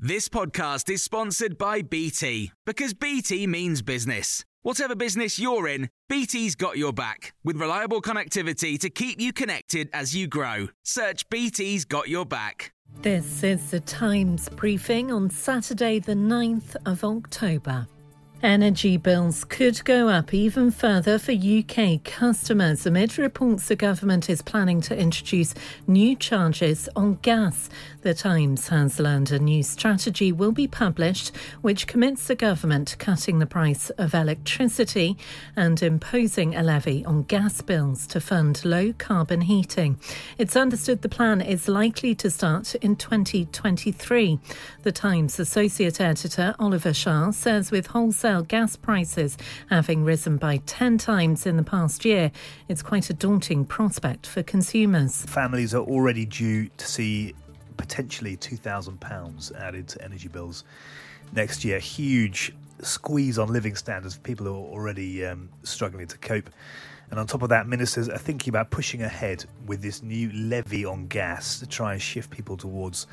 This podcast is sponsored by BT because BT means business. Whatever business you're in, BT's got your back with reliable connectivity to keep you connected as you grow. Search BT's got your back. This is the Times briefing on Saturday, the 9th of October. Energy bills could go up even further for UK customers amid reports the government is planning to introduce new charges on gas. The Times has learned a new strategy will be published which commits the government to cutting the price of electricity and imposing a levy on gas bills to fund low carbon heating. It's understood the plan is likely to start in 2023. The Times associate editor Oliver Shah says with wholesale wholesale gas prices having risen by 10 times in the past year, it's quite a daunting prospect for consumers. Families are already due to see potentially £2,000 added to energy bills next year. Huge squeeze on living standards. For people who are already um, struggling to cope. And on top of that, ministers are thinking about pushing ahead with this new levy on gas to try and shift people towards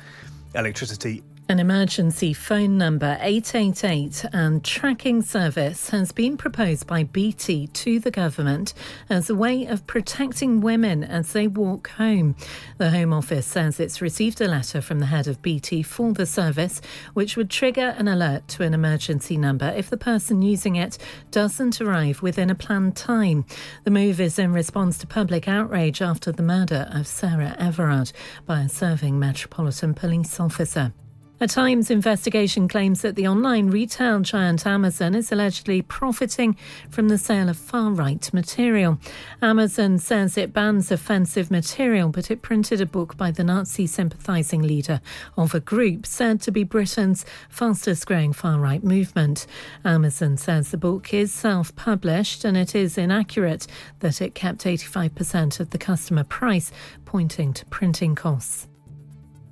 electricity an emergency phone number 888 and tracking service has been proposed by BT to the government as a way of protecting women as they walk home. The Home Office says it's received a letter from the head of BT for the service, which would trigger an alert to an emergency number if the person using it doesn't arrive within a planned time. The move is in response to public outrage after the murder of Sarah Everard by a serving Metropolitan Police officer. A Times investigation claims that the online retail giant Amazon is allegedly profiting from the sale of far right material. Amazon says it bans offensive material, but it printed a book by the Nazi sympathising leader of a group said to be Britain's fastest growing far right movement. Amazon says the book is self published and it is inaccurate that it kept 85% of the customer price, pointing to printing costs.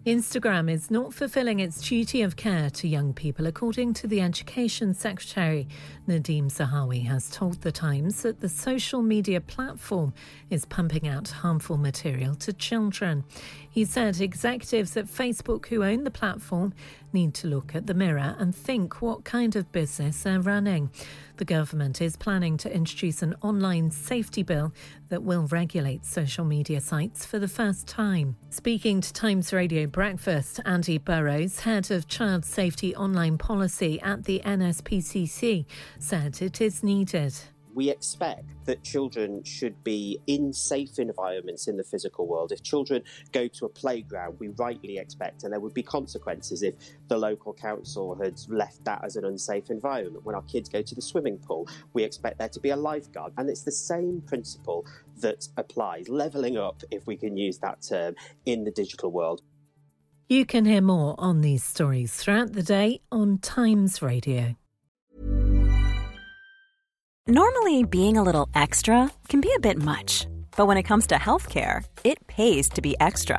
Instagram is not fulfilling its duty of care to young people, according to the Education Secretary. Nadhim Zahawi has told The Times that the social media platform is pumping out harmful material to children. He said executives at Facebook who own the platform need to look at the mirror and think what kind of business they're running. The government is planning to introduce an online safety bill that will regulate social media sites for the first time. Speaking to Times Radio Breakfast, Andy Burrows, head of child safety online policy at the NSPCC, said it is needed we expect that children should be in safe environments in the physical world. If children go to a playground, we rightly expect, and there would be consequences if the local council had left that as an unsafe environment. When our kids go to the swimming pool, we expect there to be a lifeguard. And it's the same principle that applies, levelling up, if we can use that term, in the digital world. You can hear more on these stories throughout the day on Times Radio. Normally, being a little extra can be a bit much, but when it comes to healthcare, it pays to be extra.